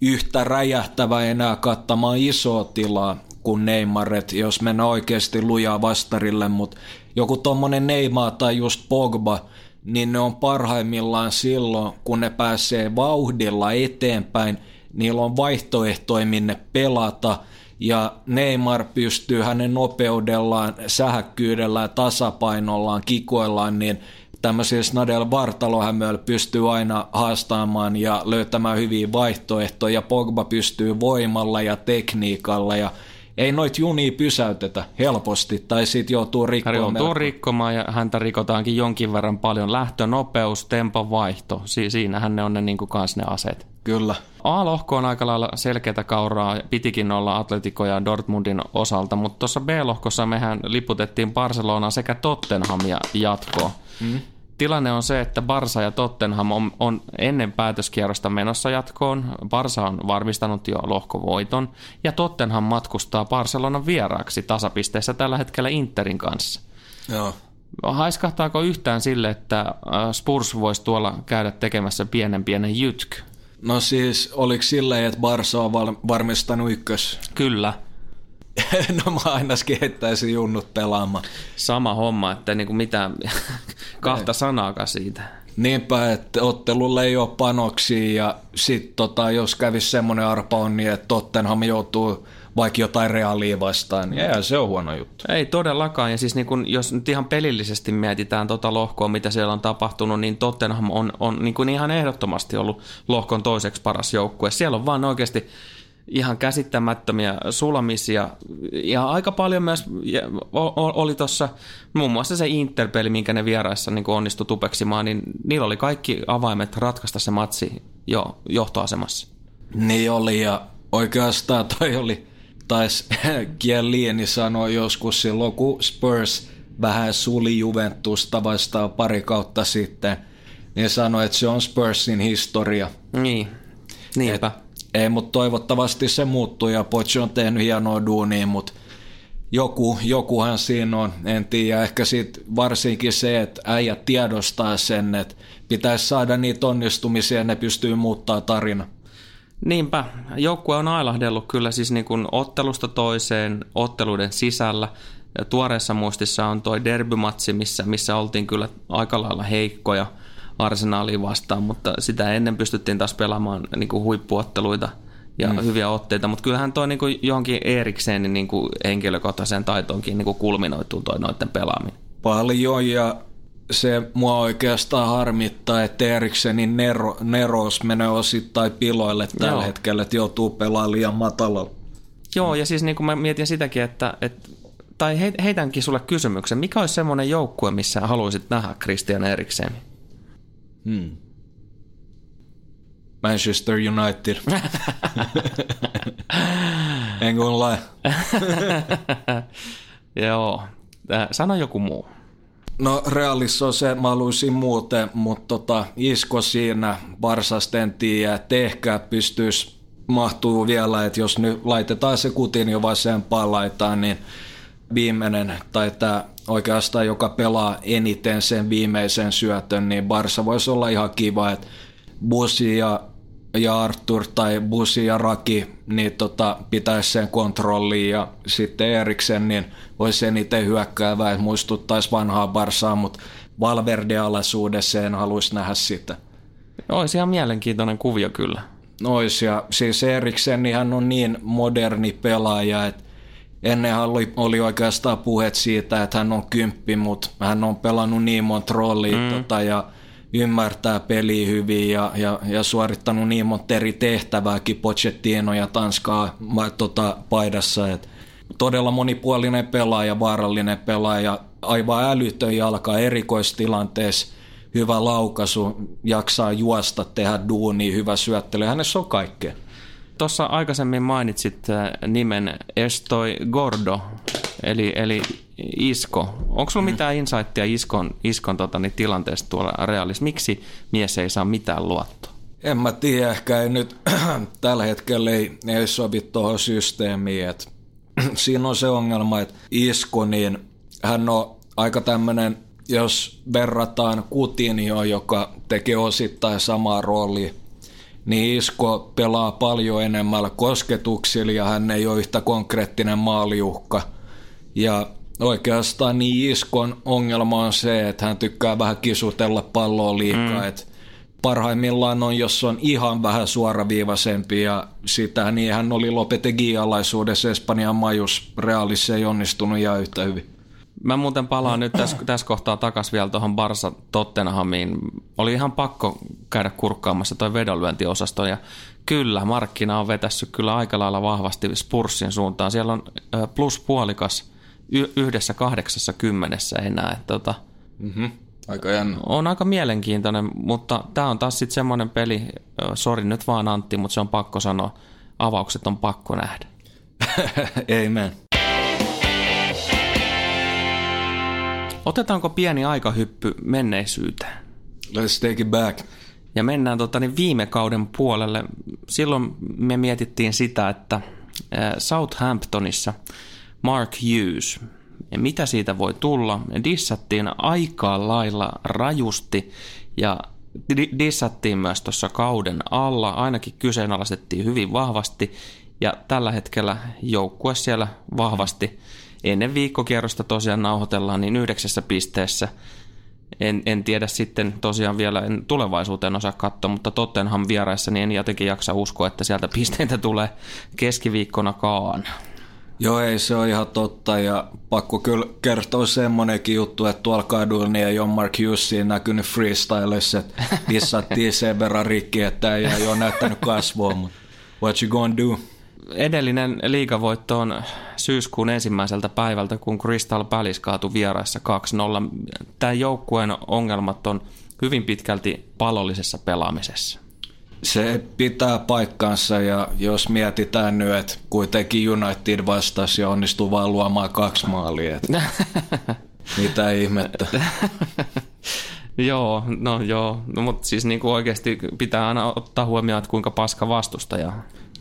yhtä räjähtävä enää kattamaan isoa tilaa kuin Neymar, että jos mennään oikeasti lujaa vastarille, mutta joku tommonen Neymar tai just Pogba, niin ne on parhaimmillaan silloin, kun ne pääsee vauhdilla eteenpäin, niillä on vaihtoehtoja minne pelata, ja Neymar pystyy hänen nopeudellaan, sähäkkyydellään, tasapainollaan, kikoillaan, niin tämmöisillä Snadel Vartalohämöillä pystyy aina haastamaan ja löytämään hyviä vaihtoehtoja. Pogba pystyy voimalla ja tekniikalla ja ei noit junia pysäytetä helposti, tai sitten joutuu rikkomaan. Hän joutuu rikkomaan ja häntä rikotaankin jonkin verran paljon. Lähtönopeus, tempon vaihto, si- siinähän ne on ne, niin kuin kans ne aseet. Kyllä. A-lohko on aika lailla selkeätä kauraa, pitikin olla Atletico ja Dortmundin osalta, mutta tuossa B-lohkossa mehän liputettiin Barcelona sekä Tottenhamia jatkoon. Mm. tilanne on se, että Barsa ja Tottenham on, on ennen päätöskierrosta menossa jatkoon. Barsa on varmistanut jo lohkovoiton ja Tottenham matkustaa Barcelonan vieraaksi tasapisteessä tällä hetkellä Interin kanssa. Joo. Haiskahtaako yhtään sille, että äh, Spurs voisi tuolla käydä tekemässä pienen pienen jytky? No siis, oliko silleen, että Barsa on val- varmistanut ykkös? Kyllä. no mä aina heittäisin junnut pelaamaan. Sama homma, että niinku mitään kahta sanaakaan siitä. Niinpä, että ottelulle ei ole panoksia ja sitten tota, jos kävisi semmoinen arpa on niin, että Tottenham joutuu vaikka jotain reaalia vastaan, niin eihän se on huono juttu. Ei todellakaan, ja siis niin kun, jos nyt ihan pelillisesti mietitään tota lohkoa, mitä siellä on tapahtunut, niin Tottenham on, on niin kuin ihan ehdottomasti ollut lohkon toiseksi paras joukkue. Siellä on vaan oikeasti ihan käsittämättömiä sulamisia. Ja aika paljon myös oli tuossa muun muassa se Interpeli, minkä ne vieraissa niin onnistu tupeksimaan, niin niillä oli kaikki avaimet ratkaista se matsi jo johtoasemassa. Niin oli, ja oikeastaan toi oli, taisi Kielieni sanoa joskus silloin, kun Spurs vähän suli Juventusta vastaan pari kautta sitten, niin sanoi, että se on Spursin historia. Niin, niinpä. Et ei, mutta toivottavasti se muuttuu ja Poch on tehnyt hienoa duunia, mutta joku, jokuhan siinä on, en tiedä, ehkä sit varsinkin se, että äijät tiedostaa sen, että pitäisi saada niitä onnistumisia ja ne pystyy muuttaa tarina. Niinpä, joukkue on ailahdellut kyllä siis niin kuin ottelusta toiseen, otteluiden sisällä. Tuoreessa muistissa on toi derbymatsi, missä, missä oltiin kyllä aika lailla heikkoja – arsenaaliin vastaan, mutta sitä ennen pystyttiin taas pelaamaan niin kuin huippuotteluita ja mm. hyviä otteita, mutta kyllähän toi niin kuin johonkin Eriksenin niin kuin henkilökohtaiseen taitoonkin niin kuin kulminoituu toi noiden pelaaminen. Paljon ja se mua oikeastaan harmittaa, että Eriksenin nero, neros menee osittain piloille tällä Joo. hetkellä, että joutuu pelaamaan liian matalalla. Joo, ja siis niin kuin mä mietin sitäkin, että, että tai heitänkin sulle kysymyksen, mikä olisi semmoinen joukkue, missä haluaisit nähdä Christian Eriksenin? Hmm. Manchester United. en kun. Joo. Sano joku muu. No Realissa on se, mä haluaisin muuten, mutta tota, isko siinä Barsasten tiedä, että ehkä pystyisi mahtuu vielä, että jos nyt laitetaan se kutin jo vasempaan laitaan, niin viimeinen tai tämä oikeastaan, joka pelaa eniten sen viimeisen syötön, niin Barsa voisi olla ihan kiva, että Busi ja, ja Arthur tai Busi ja Raki niin tota, pitäisi sen kontrolliin ja sitten Eriksen niin voisi eniten hyökkäävää, että muistuttaisi vanhaa Barsaa, mutta Valverde-alaisuudessa en haluaisi nähdä sitä. Olisi ihan mielenkiintoinen kuvio kyllä. Ois, ja siis Eriksen niin hän on niin moderni pelaaja, että ennen oli, oli oikeastaan puheet siitä, että hän on kymppi, mutta hän on pelannut niin monta roolia mm. tota, ja ymmärtää peliä hyvin ja, ja, ja suorittanut niin monta eri tehtävääkin Pochettino ja Tanskaa tota, paidassa. Et todella monipuolinen pelaaja, vaarallinen pelaaja, aivan älytön jalka erikoistilanteessa, hyvä laukaisu, jaksaa juosta, tehdä duunia, hyvä syöttely. Hänessä on kaikkea. Tuossa aikaisemmin mainitsit äh, nimen Estoi Gordo, eli, eli Isko. Onko sulla mm. mitään insightia Iskon, Iskon tota, niin, tilanteesta tuolla realissa? Miksi mies ei saa mitään luottoa? En mä tiedä, ehkä ei nyt tällä hetkellä ei, ei sovi tuohon systeemiin. Et, siinä on se ongelma, että Isko, niin hän on aika tämmöinen, jos verrataan Kutinioon, joka tekee osittain samaa roolia niin Isko pelaa paljon enemmän kosketuksilla ja hän ei ole yhtä konkreettinen maaliuhka. Ja oikeastaan niin Iskon ongelma on se, että hän tykkää vähän kisutella palloa liikaa. Mm. Et parhaimmillaan on, jos on ihan vähän suoraviivaisempi ja sitä, niin hän oli Lopetegui-alaisuudessa Espanjan majus. Realissa ei onnistunut ihan yhtä hyvin. Mä muuten palaan nyt tässä, tässä kohtaa takaisin vielä tuohon Barsa Tottenhamiin. Oli ihan pakko käydä kurkkaamassa toi vedonlyöntiosasto ja kyllä, markkina on vetässyt kyllä aika lailla vahvasti Spurssin suuntaan. Siellä on plus puolikas yhdessä kahdeksassa kymmenessä enää. Tota, mm-hmm. Aika jännä. On aika mielenkiintoinen, mutta tämä on taas sitten semmoinen peli, sori nyt vaan Antti, mutta se on pakko sanoa, avaukset on pakko nähdä. Amen. Otetaanko pieni aikahyppy menneisyyteen? Let's take it back. Ja mennään tota, niin viime kauden puolelle. Silloin me mietittiin sitä, että Southamptonissa Mark Hughes, ja mitä siitä voi tulla, dissattiin aika lailla rajusti ja dissattiin myös tuossa kauden alla, ainakin kyseenalaistettiin hyvin vahvasti ja tällä hetkellä joukkue siellä vahvasti ennen viikkokierrosta tosiaan nauhoitellaan niin yhdeksässä pisteessä. En, en tiedä sitten tosiaan vielä, en tulevaisuuteen osaa katsoa, mutta Tottenham vieraissa niin en jotenkin jaksa uskoa, että sieltä pisteitä tulee keskiviikkonakaan. Joo, ei se ole ihan totta ja pakko kyllä kertoa semmonenkin juttu, että tuolla kadulla niin ei ole Mark Hughesin näkynyt freestylissa, että dissattiin sen verran rikki, että ei ole näyttänyt kasvua, mutta what you gonna do? Edellinen liigavoitto on syyskuun ensimmäiseltä päivältä, kun Crystal Palace kaatui vieraissa 2-0. Tämän joukkueen ongelmat on hyvin pitkälti palollisessa pelaamisessa. Se pitää paikkansa ja jos mietitään nyt, että kuitenkin United vastasi ja onnistuu vaan luomaan kaksi maalia. Mitä ihmettä. joo, no joo, no, mutta siis niin kuin oikeasti pitää aina ottaa huomioon, että kuinka paska vastustaja.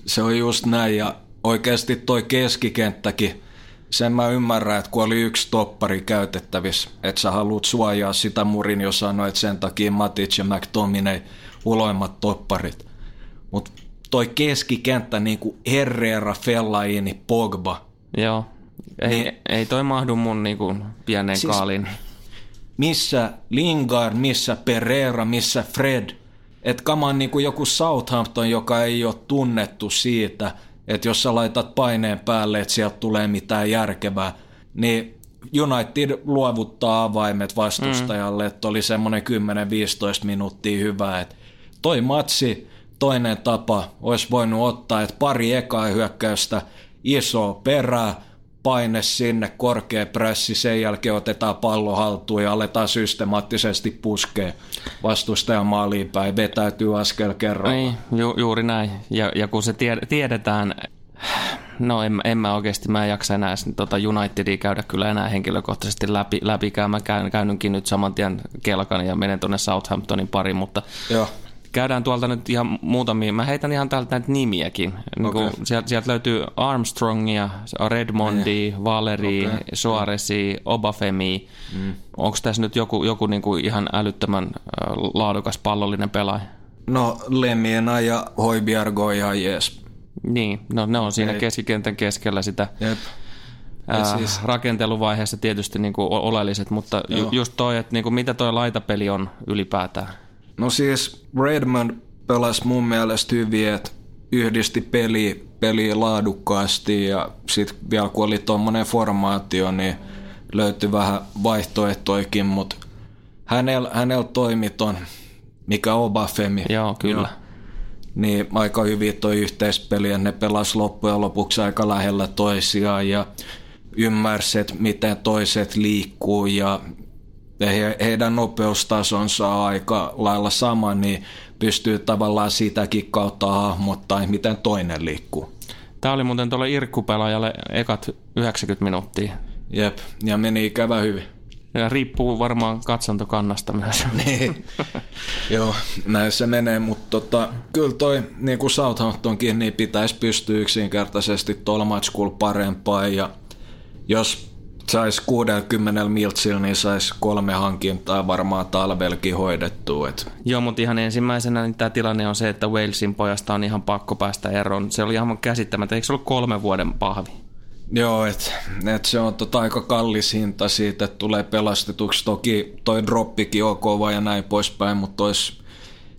Se on just näin ja oikeasti toi keskikenttäkin, sen mä ymmärrän, että kun oli yksi toppari käytettävissä, että sä haluat suojaa sitä murin, jos sanoit, että sen takia Matic ja McTominay – uloimmat topparit. Mutta toi keskikenttä niin kuin Herrera, Fellaini, Pogba. Joo, ei, niin, ei toi mahdu mun niin kuin pieneen siis, kaaliin. Missä Lingard, missä Pereira, missä Fred. Että kaman niin kuin joku Southampton, joka ei ole tunnettu siitä, että jos sä laitat paineen päälle, että sieltä tulee mitään järkevää, niin United luovuttaa avaimet vastustajalle, mm. että oli semmoinen 10-15 minuuttia hyvä, että toi matsi, toinen tapa olisi voinut ottaa, että pari ekaa hyökkäystä, iso perä, paine sinne, korkea pressi, sen jälkeen otetaan pallo haltuun ja aletaan systemaattisesti puskea vastustajan maaliin päin, vetäytyy askel kerralla. Niin, ju, juuri näin. Ja, ja kun se tiedetään, no en, en mä oikeasti, mä en jaksa enää tota Unitedia käydä kyllä enää henkilökohtaisesti läpi, läpikään. Mä käyn, käynnynkin nyt saman tien kelkan ja menen tuonne Southamptonin pariin, mutta Joo käydään tuolta nyt ihan muutamia. Mä heitän ihan täältä näitä nimiäkin. Niin okay. sieltä, sieltä löytyy Armstrongia, Redmondi, yeah. Valeri, okay. Suaresi, Obafemi. Mm. Onko tässä nyt joku, joku niin kuin ihan älyttömän laadukas pallollinen pelaaja? No Lemiena ja Hoibiargo ihan jees. Niin, no ne on siinä Ei. keskikentän keskellä sitä. Jep. Ää, siis... rakenteluvaiheessa tietysti niin kuin oleelliset, mutta ju, just toi, että niin kuin mitä toi laitapeli on ylipäätään. No siis Redmond pelasi mun mielestä hyvin, että yhdisti peli, peli laadukkaasti ja sitten vielä kun oli tuommoinen formaatio, niin löytyi vähän vaihtoehtoikin, mutta hänellä, hänellä toimi ton, mikä on Bafemi. Joo, kyllä. Joo. Niin aika hyvin toi yhteispeli, ja ne pelas loppujen lopuksi aika lähellä toisiaan ja ymmärsit, miten toiset liikkuu ja he, heidän nopeustasonsa on aika lailla sama, niin pystyy tavallaan sitäkin kautta hahmottaa, miten toinen liikkuu. Tämä oli muuten tuolle irkkupelaajalle ekat 90 minuuttia. Jep, ja meni ikävä hyvin. Ja riippuu varmaan katsantokannasta myös. niin. Joo, näin se menee, mutta tota, kyllä toi niin kuin Southamptonkin, niin pitäisi pystyä yksinkertaisesti tuolla parempaan ja jos saisi 60 miltsillä, niin saisi kolme hankintaa varmaan talvelkin hoidettua. Et. Joo, mutta ihan ensimmäisenä niin tämä tilanne on se, että Walesin pojasta on ihan pakko päästä eroon. Se oli ihan käsittämättä. Eikö se ollut kolme vuoden pahvi? Joo, että et se on tota aika kallis hinta siitä, että tulee pelastetuksi. Toki toi droppikin on kova ja näin poispäin, mutta olisi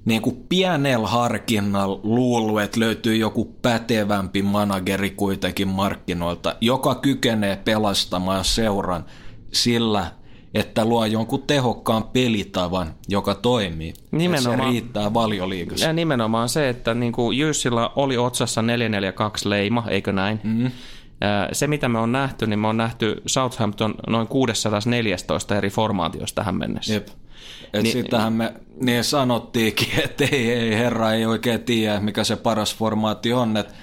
niin kuin pienellä harkinnalla luullut, että löytyy joku pätevämpi manageri kuitenkin markkinoilta, joka kykenee pelastamaan seuran sillä, että luo jonkun tehokkaan pelitavan, joka toimii. Nimenomaan, se riittää valioliigassa. Ja nimenomaan se, että niin kuin Jyssillä oli otsassa 442 leima, eikö näin? Mm. Se, mitä me on nähty, niin me on nähty Southampton noin 614 eri formaatiosta tähän mennessä. Jep. Et niin, sitähän me niin sanottiinkin, että ei, ei herra ei oikein tiedä, mikä se paras formaatti on. Että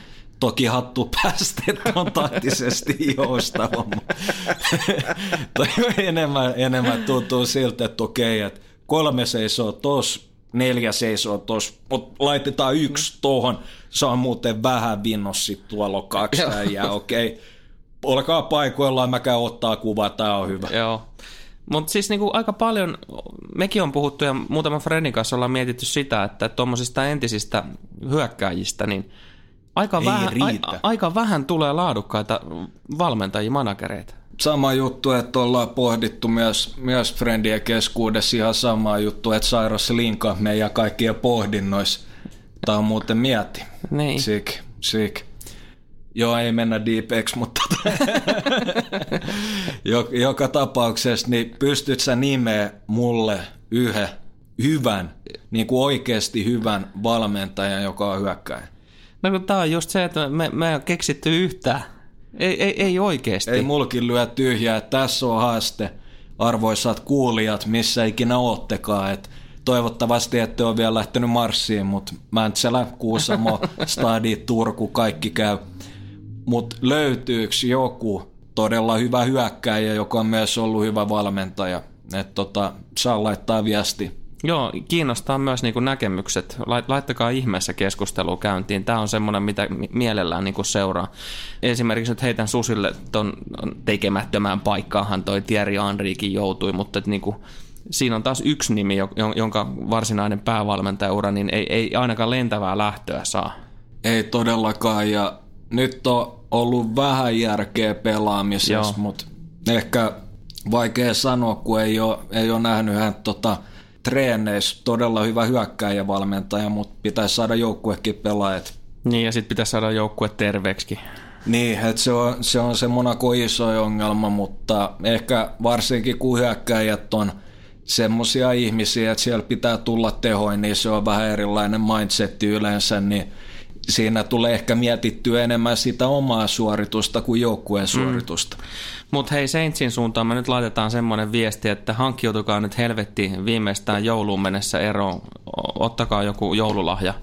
Toki hattu päästet on taktisesti joustava, mutta toi enemmän, enemmän tuntuu siltä, että okei, että kolme seisoo tos, neljä seisoo tos, mutta laitetaan yksi tohon, se on muuten vähän vinnossi, tuolla on kaksi äijää, okei. Olkaa paikoillaan, mä käyn ottaa kuvaa, tää on hyvä. Joo. Mutta siis niinku aika paljon, mekin on puhuttu ja muutaman Frenin kanssa ollaan mietitty sitä, että tuommoisista entisistä hyökkääjistä, niin aika, Ei vähän, riitä. a, aika vähän tulee laadukkaita valmentajia, managereita. Sama juttu, että ollaan pohdittu myös, myös friendien keskuudessa ihan sama juttu, että Sairos Linka meidän kaikkien pohdinnoissa. Tämä on muuten mietti. Niin. Sik, sik. Joo, ei mennä deepeksi, mutta joka, joka tapauksessa, niin pystyt sä nimeä mulle yhden hyvän, niin kuin oikeasti hyvän valmentajan, joka on hyökkäjä? No kun tää on just se, että me, me ei ole keksitty yhtään. Ei, ei, ei oikeasti. Ei mulkin lyö tyhjää. Tässä on haaste, arvoisat kuulijat, missä ikinä oottekaan. Et toivottavasti ette ole vielä lähtenyt marssiin, mutta Mäntsälä, Kuusamo, Stadi, Turku, kaikki käy. Mutta löytyykö joku todella hyvä hyökkäjä, joka on myös ollut hyvä valmentaja? Että tota, saa laittaa viesti. Joo, kiinnostaa myös niinku näkemykset. Lait- Laittakaa ihmeessä keskustelua käyntiin. Tämä on semmoinen, mitä mi- mielellään niinku seuraa. Esimerkiksi nyt heitän Susille ton tekemättömään paikkaahan toi Thierry Henrikin joutui, mutta et niinku, siinä on taas yksi nimi, jo- jonka varsinainen päävalmentajaura niin ei, ei ainakaan lentävää lähtöä saa. Ei todellakaan, ja nyt on ollut vähän järkeä pelaamisessa, mutta ehkä vaikea sanoa, kun ei ole, ei ole nähnyt hän tota, treeneissä todella hyvä hyökkääjävalmentaja, mutta pitäisi saada joukkuekin pelaajat. Niin, ja sitten pitäisi saada joukkue terveeksi. Niin, että se on, se on se Monaco iso ongelma, mutta ehkä varsinkin kun hyökkäjät on semmoisia ihmisiä, että siellä pitää tulla tehoin, niin se on vähän erilainen mindsetti yleensä, niin siinä tulee ehkä mietittyä enemmän sitä omaa suoritusta kuin joukkueen suoritusta. Mm. Mutta hei Saintsin suuntaan me nyt laitetaan semmoinen viesti, että hankkiutukaa nyt helvettiin viimeistään jouluun mennessä eroon. Ottakaa joku joululahja,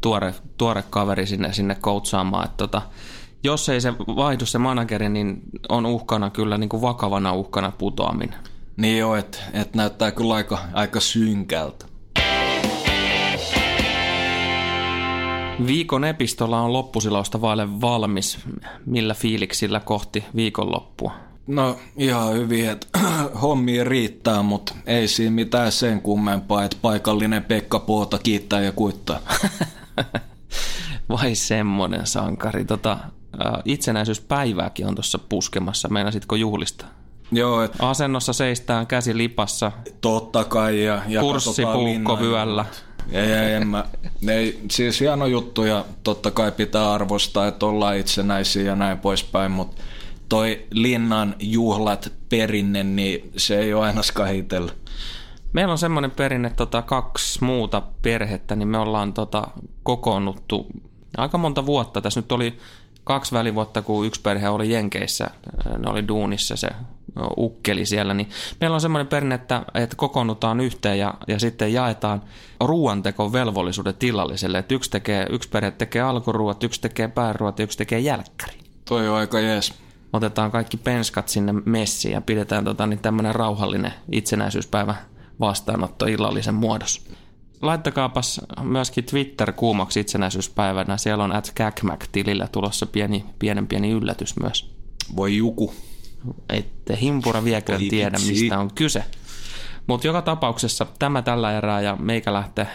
tuore, tuore kaveri sinne, sinne koutsaamaan. Et tota, jos ei se vaihdu se manageri, niin on uhkana kyllä niin kuin vakavana uhkana putoaminen. Niin joo, että et näyttää kyllä aika, aika synkältä. Viikon epistola on loppusilausta vaille valmis. Millä fiiliksillä kohti viikonloppua? No ihan hyvin, että hommia riittää, mutta ei siinä mitään sen kummempaa, että paikallinen Pekka Poota kiittää ja kuittaa. Vai semmonen sankari. Tota, ää, itsenäisyyspäivääkin on tuossa puskemassa. Meinasitko juhlista? Joo, että Asennossa seistään käsi lipassa, totta kai. Ja, ja kurssipuukko vyöllä. Ei, ei, en mä. Ei, siis hieno juttu ja totta kai pitää arvostaa, että ollaan itsenäisiä ja näin poispäin, mutta toi linnan juhlat perinne, niin se ei ole aina skahitella. Meillä on semmoinen perinne, tota, kaksi muuta perhettä, niin me ollaan tota, kokoonnuttu aika monta vuotta. Tässä nyt oli kaksi välivuotta, kun yksi perhe oli Jenkeissä, ne oli duunissa se ukkeli siellä, niin meillä on semmoinen perinne, että, että kokoonnutaan yhteen ja, ja sitten jaetaan ruoantekon velvollisuudet illalliselle. Että yksi, tekee, yksi perhe tekee alkuruot, yksi tekee pääruot ja yksi tekee jälkkäri. Toi on aika jees. Otetaan kaikki penskat sinne messiin ja pidetään tota, niin tämmöinen rauhallinen itsenäisyyspäivä vastaanotto illallisen muodossa. Laittakaapas myöskin Twitter kuumaksi itsenäisyyspäivänä. Siellä on at tilillä tulossa pieni, pienen pieni yllätys myös. Voi juku. Ette himpura viekään Voi tiedä, vitsi. mistä on kyse. Mutta joka tapauksessa tämä tällä erää ja meikä lähtee.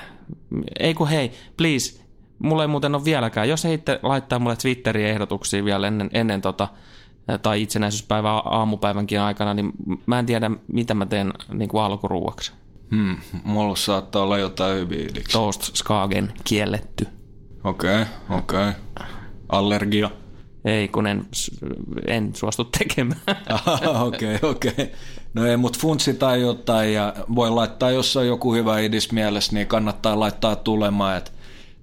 Ei kun hei, please, mulla ei muuten ole vieläkään. Jos heitte laittaa mulle Twitterin ehdotuksia vielä ennen, ennen tota, tai itsenäisyyspäivän aamupäivänkin aikana, niin mä en tiedä, mitä mä teen niin kuin alkuruuaksi. Hmm, mulla saattaa olla jotain hyviä idiksi. Toast Skagen kielletty. Okei, okay, okei. Okay. Allergia. Ei, kun en, en suostu tekemään. Okei, okei. Okay, okay. No ei, mutta funtsitaan jotain ja voi laittaa, jos on joku hyvä idis mielessä, niin kannattaa laittaa tulemaan. Et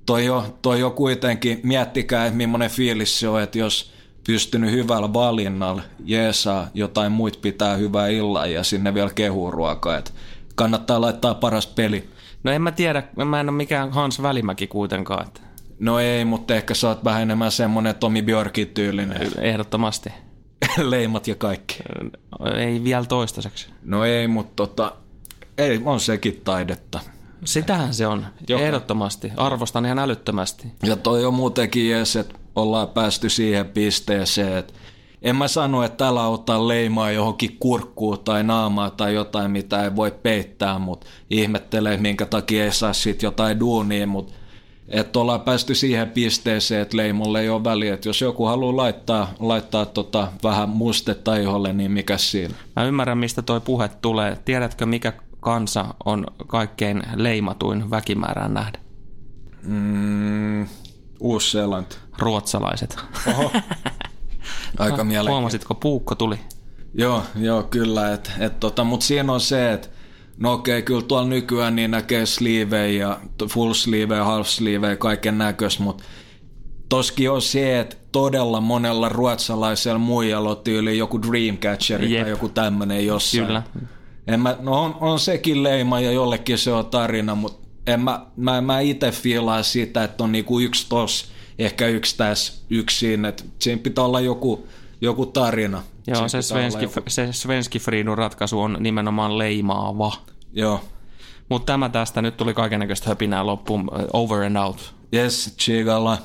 toi, jo, toi jo kuitenkin, miettikää, että millainen fiilis se on, että jos pystynyt hyvällä valinnalla jeesaa jotain muit pitää hyvää illan ja sinne vielä kehuu ruokaa. Kannattaa laittaa paras peli. No en mä tiedä, mä en ole mikään Hans Välimäki kuitenkaan. Että No ei, mutta ehkä sä oot vähän enemmän semmonen Tomi Björkin tyylinen. Ehdottomasti. Leimat ja kaikki. Ei vielä toistaiseksi. No ei, mutta tota, ei, on sekin taidetta. Sitähän se on, Joka. ehdottomasti. Arvostan ihan älyttömästi. Ja toi on muutenkin jees, että ollaan päästy siihen pisteeseen, että en mä sano, että täällä ottaa leimaa johonkin kurkkuun tai naamaa tai jotain, mitä ei voi peittää, mutta ihmettelee, minkä takia ei saa sitten jotain duunia, mutta että ollaan päästy siihen pisteeseen, että leimolle ei ole väliä. Että jos joku haluaa laittaa, laittaa tota vähän mustetta iholle, niin mikä siinä? Mä ymmärrän, mistä toi puhe tulee. Tiedätkö, mikä kansa on kaikkein leimatuin väkimäärään nähden? Mm, Uusi-Seelanti. Ruotsalaiset. Oho. Aika mielenkiintoista. Huomasitko, puukko tuli? Joo, joo kyllä. Et, et tota, Mutta siinä on se, että no okei, kyllä tuolla nykyään niin näkee sleeve ja full sleeve ja half sleeve ja kaiken näköistä, mutta toskin on se, että todella monella ruotsalaisella muijalla on tyyli joku Dreamcatcher tai joku tämmöinen jossain. Kyllä. En mä, no on, on sekin leima ja jollekin se on tarina, mutta en mä, mä, mä itse fiilaa sitä, että on niinku yksi tos, ehkä yksi tässä, yksi siinä, että siinä pitää olla joku, joku tarina. Joo, se svenski, joku... se svenski Friidun ratkaisu on nimenomaan leimaava. Joo. Mutta tämä tästä, nyt tuli kaikenlaista höpinää loppuun. Over and out. Yes, chigalla.